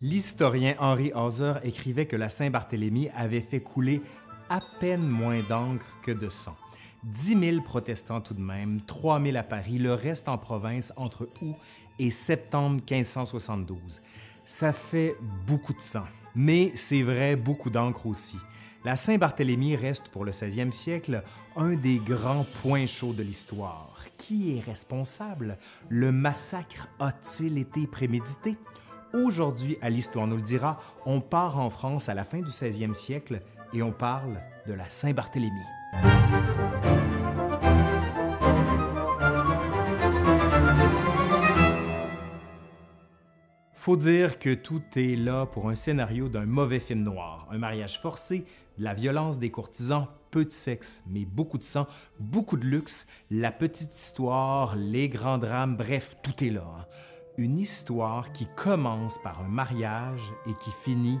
L'historien Henri Hauser écrivait que la Saint-Barthélemy avait fait couler à peine moins d'encre que de sang. 10 000 protestants tout de même, 3 000 à Paris, le reste en province entre août et septembre 1572. Ça fait beaucoup de sang, mais c'est vrai, beaucoup d'encre aussi. La Saint-Barthélemy reste pour le 16e siècle un des grands points chauds de l'histoire. Qui est responsable? Le massacre a-t-il été prémédité? Aujourd'hui, à l'Histoire nous le dira, on part en France à la fin du 16e siècle et on parle de la Saint-Barthélemy. Faut dire que tout est là pour un scénario d'un mauvais film noir, un mariage forcé, la violence des courtisans, peu de sexe, mais beaucoup de sang, beaucoup de luxe, la petite histoire, les grands drames, bref, tout est là. hein une histoire qui commence par un mariage et qui finit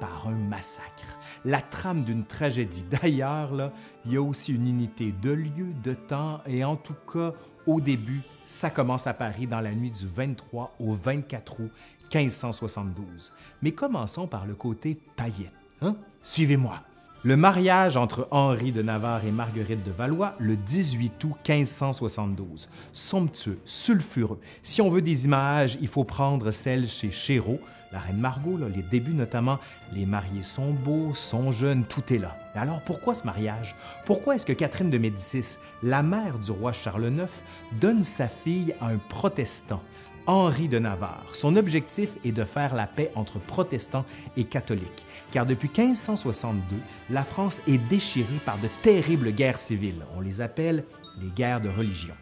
par un massacre. La trame d'une tragédie. D'ailleurs, il y a aussi une unité de lieu, de temps, et en tout cas, au début, ça commence à Paris dans la nuit du 23 au 24 août 1572. Mais commençons par le côté paillette. Hein? Suivez-moi. Le mariage entre Henri de Navarre et Marguerite de Valois le 18 août 1572. Somptueux, sulfureux. Si on veut des images, il faut prendre celle chez Chéreau, la reine Margot, les débuts notamment. Les mariés sont beaux, sont jeunes, tout est là. Alors pourquoi ce mariage? Pourquoi est-ce que Catherine de Médicis, la mère du roi Charles IX, donne sa fille à un protestant? Henri de Navarre. Son objectif est de faire la paix entre protestants et catholiques, car depuis 1562, la France est déchirée par de terribles guerres civiles. On les appelle les guerres de religion.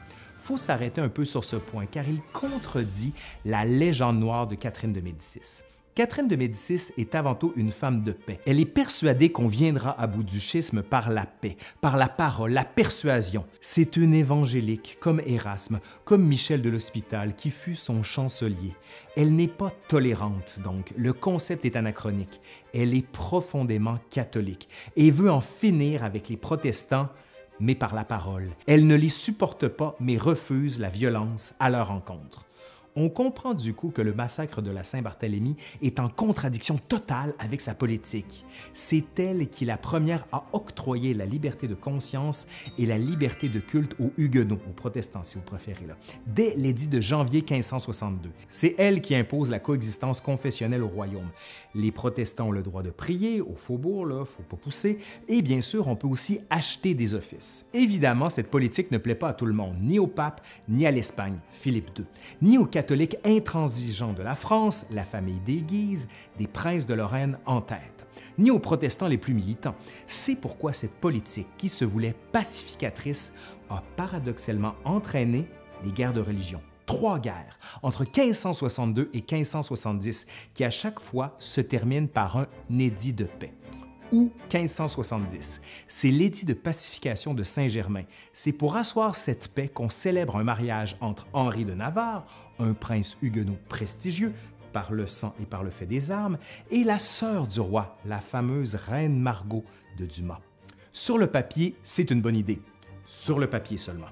Faut s'arrêter un peu sur ce point, car il contredit la légende noire de Catherine de Médicis. Catherine de Médicis est avant tout une femme de paix. Elle est persuadée qu'on viendra à bout du schisme par la paix, par la parole, la persuasion. C'est une évangélique, comme Erasme, comme Michel de l'Hospital, qui fut son chancelier. Elle n'est pas tolérante, donc le concept est anachronique. Elle est profondément catholique et veut en finir avec les protestants mais par la parole. Elle ne les supporte pas, mais refuse la violence à leur encontre on comprend du coup que le massacre de la Saint-Barthélemy est en contradiction totale avec sa politique. C'est elle qui la première a octroyé la liberté de conscience et la liberté de culte aux Huguenots, aux protestants si vous préférez, dès l'édit de janvier 1562. C'est elle qui impose la coexistence confessionnelle au royaume. Les protestants ont le droit de prier au faubourg, là, faut pas pousser, et bien sûr, on peut aussi acheter des offices. Évidemment, cette politique ne plaît pas à tout le monde, ni au pape, ni à l'Espagne, Philippe II, ni aux catholiques intransigeants de la France, la famille des Guises, des princes de Lorraine en tête, ni aux protestants les plus militants. C'est pourquoi cette politique, qui se voulait pacificatrice, a paradoxalement entraîné les guerres de religion. Trois guerres entre 1562 et 1570 qui à chaque fois se terminent par un édit de paix ou 1570. C'est l'édit de pacification de Saint-Germain. C'est pour asseoir cette paix qu'on célèbre un mariage entre Henri de Navarre, un prince huguenot prestigieux par le sang et par le fait des armes, et la sœur du roi, la fameuse reine Margot de Dumas. Sur le papier, c'est une bonne idée. Sur le papier seulement.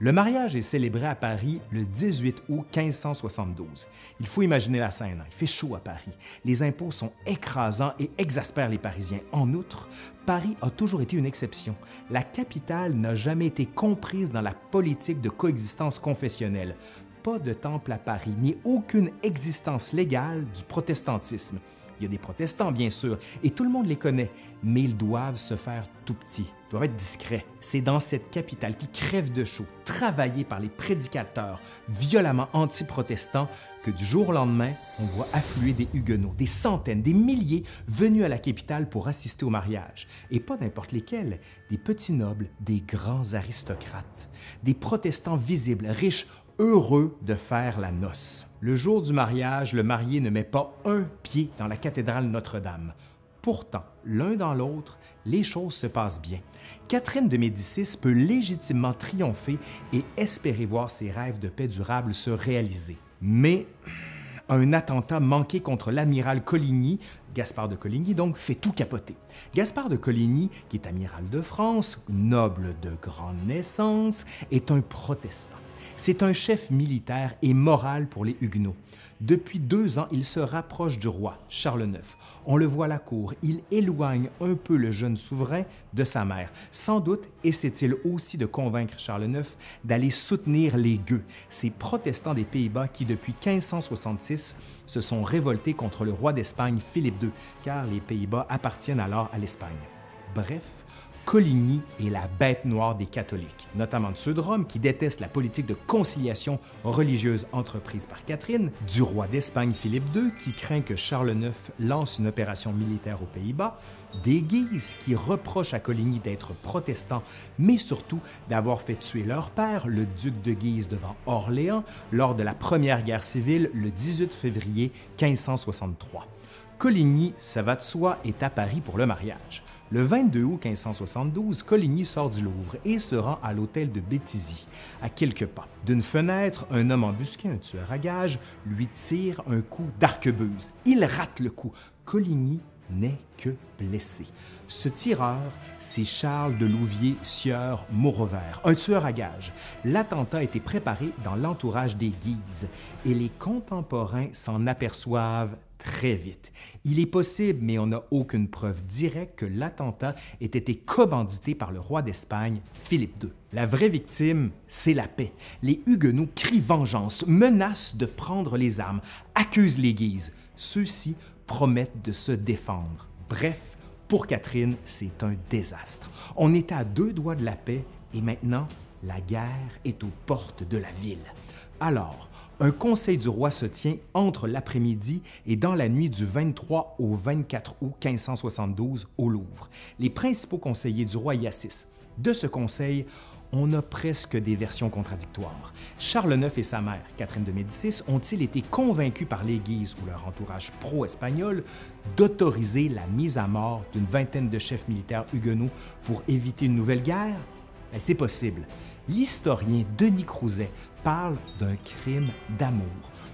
Le mariage est célébré à Paris le 18 août 1572. Il faut imaginer la scène, il fait chaud à Paris. Les impôts sont écrasants et exaspèrent les Parisiens. En outre, Paris a toujours été une exception. La capitale n'a jamais été comprise dans la politique de coexistence confessionnelle. Pas de temple à Paris, ni aucune existence légale du protestantisme. Il y a des protestants, bien sûr, et tout le monde les connaît, mais ils doivent se faire tout petits, doivent être discrets. C'est dans cette capitale qui crève de chaud, travaillée par les prédicateurs violemment anti-protestants, que du jour au lendemain, on voit affluer des Huguenots, des centaines, des milliers venus à la capitale pour assister au mariage. Et pas n'importe lesquels, des petits nobles, des grands aristocrates, des protestants visibles, riches, heureux de faire la noce. Le jour du mariage, le marié ne met pas un pied dans la cathédrale Notre-Dame. Pourtant, l'un dans l'autre, les choses se passent bien. Catherine de Médicis peut légitimement triompher et espérer voir ses rêves de paix durable se réaliser. Mais un attentat manqué contre l'amiral Coligny, Gaspard de Coligny donc, fait tout capoter. Gaspard de Coligny, qui est amiral de France, noble de grande naissance, est un protestant. C'est un chef militaire et moral pour les Huguenots. Depuis deux ans, il se rapproche du roi, Charles IX. On le voit à la cour, il éloigne un peu le jeune souverain de sa mère. Sans doute essaie-t-il aussi de convaincre Charles IX d'aller soutenir les gueux, ces protestants des Pays-Bas qui, depuis 1566, se sont révoltés contre le roi d'Espagne Philippe II, car les Pays-Bas appartiennent alors à l'Espagne. Bref, Coligny est la bête noire des catholiques, notamment de ceux de Rome qui détestent la politique de conciliation religieuse entreprise par Catherine, du roi d'Espagne Philippe II qui craint que Charles IX lance une opération militaire aux Pays-Bas, des Guises qui reprochent à Coligny d'être protestant, mais surtout d'avoir fait tuer leur père, le duc de Guise, devant Orléans lors de la Première Guerre civile le 18 février 1563. Coligny, ça va de soi, est à Paris pour le mariage. Le 22 août 1572, Coligny sort du Louvre et se rend à l'hôtel de Béthisy, à quelques pas. D'une fenêtre, un homme embusqué, un tueur à gages, lui tire un coup d'arquebuse. Il rate le coup. Coligny n'est que blessé. Ce tireur, c'est Charles de Louvier Sieur Maurovert, un tueur à gages. L'attentat a été préparé dans l'entourage des Guises et les contemporains s'en aperçoivent très vite. Il est possible, mais on n'a aucune preuve directe que l'attentat ait été commandité par le roi d'Espagne, Philippe II. La vraie victime, c'est la paix. Les Huguenots crient vengeance, menacent de prendre les armes, accusent les Guises. Ceux-ci promettent de se défendre. Bref, pour Catherine, c'est un désastre. On était à deux doigts de la paix et maintenant, la guerre est aux portes de la ville. Alors, un conseil du roi se tient entre l'après-midi et dans la nuit du 23 au 24 août 1572 au Louvre. Les principaux conseillers du roi y assistent. De ce conseil, on a presque des versions contradictoires. Charles IX et sa mère, Catherine de Médicis, ont-ils été convaincus par les Guises ou leur entourage pro-espagnol d'autoriser la mise à mort d'une vingtaine de chefs militaires huguenots pour éviter une nouvelle guerre? Ben, c'est possible. L'historien Denis Crouzet parle d'un crime d'amour.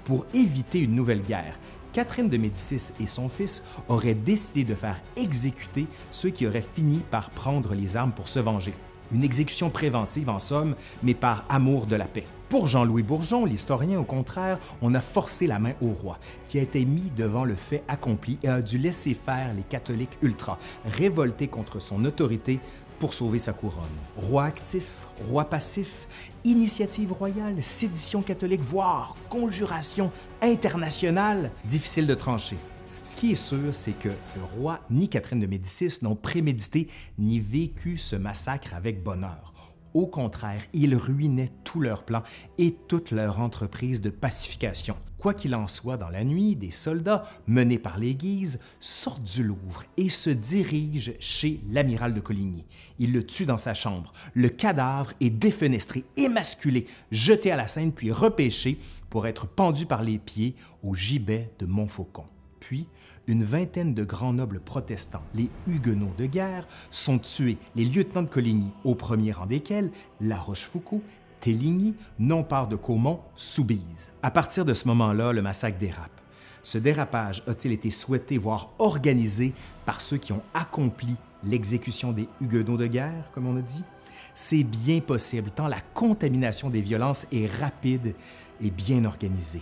Pour éviter une nouvelle guerre, Catherine de Médicis et son fils auraient décidé de faire exécuter ceux qui auraient fini par prendre les armes pour se venger. Une exécution préventive en somme, mais par amour de la paix. Pour Jean-Louis Bourgeon, l'historien, au contraire, on a forcé la main au roi, qui a été mis devant le fait accompli et a dû laisser faire les catholiques ultra, révoltés contre son autorité pour sauver sa couronne. Roi actif, roi passif, initiative royale, sédition catholique, voire conjuration internationale, difficile de trancher. Ce qui est sûr, c'est que le roi ni Catherine de Médicis n'ont prémédité ni vécu ce massacre avec bonheur. Au contraire, ils ruinaient tous leurs plans et toute leur entreprise de pacification. Quoi qu'il en soit, dans la nuit, des soldats, menés par les Guises, sortent du Louvre et se dirigent chez l'amiral de Coligny. Ils le tuent dans sa chambre. Le cadavre est défenestré, émasculé, jeté à la Seine puis repêché pour être pendu par les pieds au gibet de Montfaucon. Puis, une vingtaine de grands nobles protestants, les Huguenots de guerre, sont tués, les lieutenants de Coligny, au premier rang desquels La Rochefoucauld, Téligny, non-part de Caumont, Soubise. À partir de ce moment-là, le massacre dérape. Ce dérapage a-t-il été souhaité, voire organisé par ceux qui ont accompli l'exécution des Huguenots de guerre, comme on a dit? C'est bien possible, tant la contamination des violences est rapide et bien organisée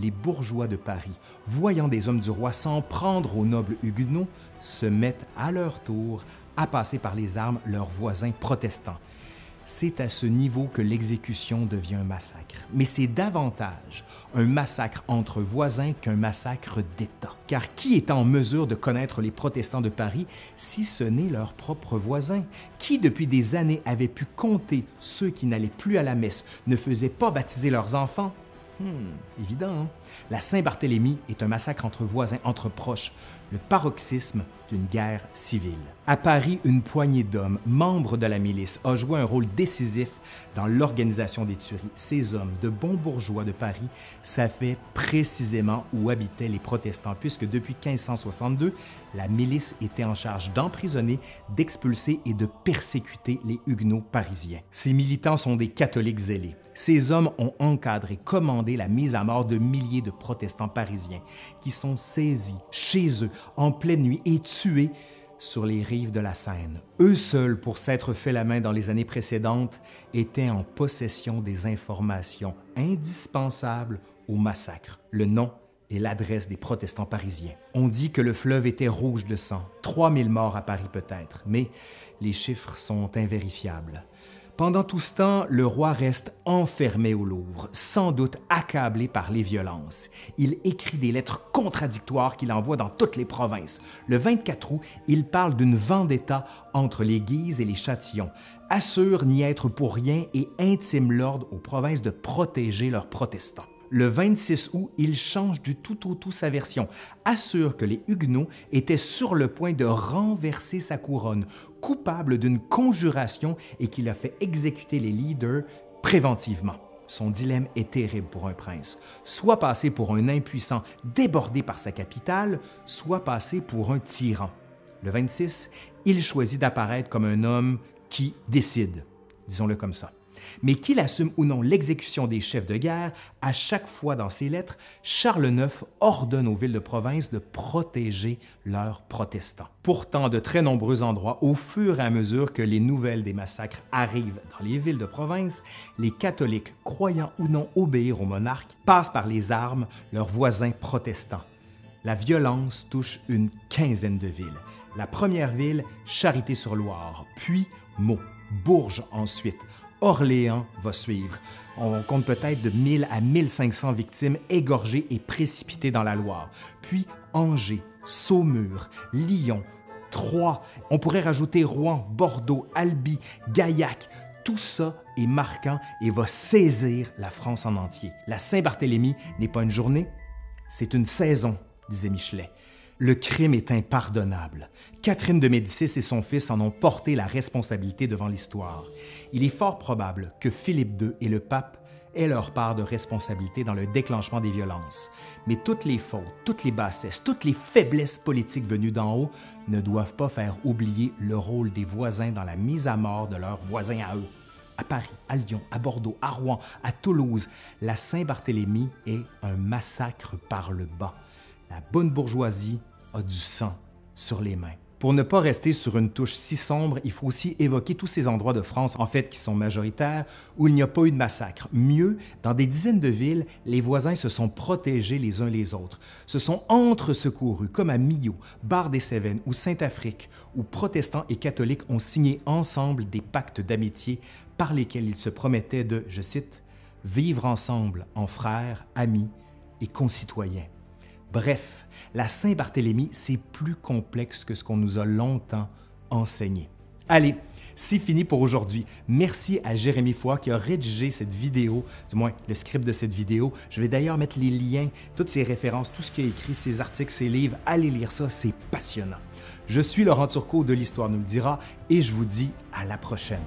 les bourgeois de Paris, voyant des hommes du roi s'en prendre aux nobles huguenots, se mettent à leur tour à passer par les armes leurs voisins protestants. C'est à ce niveau que l'exécution devient un massacre. Mais c'est davantage un massacre entre voisins qu'un massacre d'État. Car qui est en mesure de connaître les protestants de Paris si ce n'est leurs propres voisins? Qui depuis des années avait pu compter ceux qui n'allaient plus à la messe, ne faisaient pas baptiser leurs enfants, Hmm, évident, hein? La Saint-Barthélemy est un massacre entre voisins, entre proches, le paroxysme d'une guerre civile. À Paris, une poignée d'hommes, membres de la milice, a joué un rôle décisif dans l'organisation des tueries. Ces hommes, de bons bourgeois de Paris, savaient précisément où habitaient les protestants, puisque depuis 1562, la milice était en charge d'emprisonner, d'expulser et de persécuter les huguenots parisiens. Ces militants sont des catholiques zélés. Ces hommes ont encadré, commandé la mise à mort de milliers de protestants parisiens qui sont saisis chez eux en pleine nuit et tués sur les rives de la Seine. Eux seuls, pour s'être fait la main dans les années précédentes, étaient en possession des informations indispensables au massacre. Le nom et l'adresse des protestants parisiens. On dit que le fleuve était rouge de sang, 3000 morts à Paris peut-être, mais les chiffres sont invérifiables. Pendant tout ce temps, le roi reste enfermé au Louvre, sans doute accablé par les violences. Il écrit des lettres contradictoires qu'il envoie dans toutes les provinces. Le 24 août, il parle d'une vendetta entre les Guises et les Châtillons, assure n'y être pour rien et intime l'ordre aux provinces de protéger leurs protestants. Le 26 août, il change du tout au tout sa version, assure que les Huguenots étaient sur le point de renverser sa couronne, coupable d'une conjuration et qu'il a fait exécuter les leaders préventivement. Son dilemme est terrible pour un prince. Soit passer pour un impuissant débordé par sa capitale, soit passer pour un tyran. Le 26, il choisit d'apparaître comme un homme qui décide, disons-le comme ça. Mais qu'il assume ou non l'exécution des chefs de guerre, à chaque fois dans ses lettres, Charles IX ordonne aux villes de province de protéger leurs protestants. Pourtant, de très nombreux endroits, au fur et à mesure que les nouvelles des massacres arrivent dans les villes de province, les catholiques, croyant ou non obéir au monarque, passent par les armes leurs voisins protestants. La violence touche une quinzaine de villes. La première ville, Charité-sur-Loire, puis Meaux, Bourges ensuite, Orléans va suivre. On compte peut-être de 1000 à 1500 victimes égorgées et précipitées dans la Loire. Puis Angers, Saumur, Lyon, Troyes. On pourrait rajouter Rouen, Bordeaux, Albi, Gaillac. Tout ça est marquant et va saisir la France en entier. La Saint-Barthélemy n'est pas une journée, c'est une saison, disait Michelet. Le crime est impardonnable. Catherine de Médicis et son fils en ont porté la responsabilité devant l'histoire. Il est fort probable que Philippe II et le pape aient leur part de responsabilité dans le déclenchement des violences. Mais toutes les fautes, toutes les bassesses, toutes les faiblesses politiques venues d'en haut ne doivent pas faire oublier le rôle des voisins dans la mise à mort de leurs voisins à eux. À Paris, à Lyon, à Bordeaux, à Rouen, à Toulouse, la Saint-Barthélemy est un massacre par le bas la bonne bourgeoisie a du sang sur les mains. Pour ne pas rester sur une touche si sombre, il faut aussi évoquer tous ces endroits de France, en fait, qui sont majoritaires, où il n'y a pas eu de massacre. Mieux, dans des dizaines de villes, les voisins se sont protégés les uns les autres, se sont entre-secourus, comme à Millau, Bar-des-Cévennes ou Saint-Afrique, où protestants et catholiques ont signé ensemble des pactes d'amitié par lesquels ils se promettaient de, je cite, vivre ensemble en frères, amis et concitoyens. Bref, la Saint-Barthélemy, c'est plus complexe que ce qu'on nous a longtemps enseigné. Allez, c'est fini pour aujourd'hui. Merci à Jérémy Foy qui a rédigé cette vidéo, du moins le script de cette vidéo. Je vais d'ailleurs mettre les liens, toutes ses références, tout ce qu'il a écrit, ses articles, ses livres. Allez lire ça, c'est passionnant. Je suis Laurent Turcot de l'Histoire nous le dira et je vous dis à la prochaine.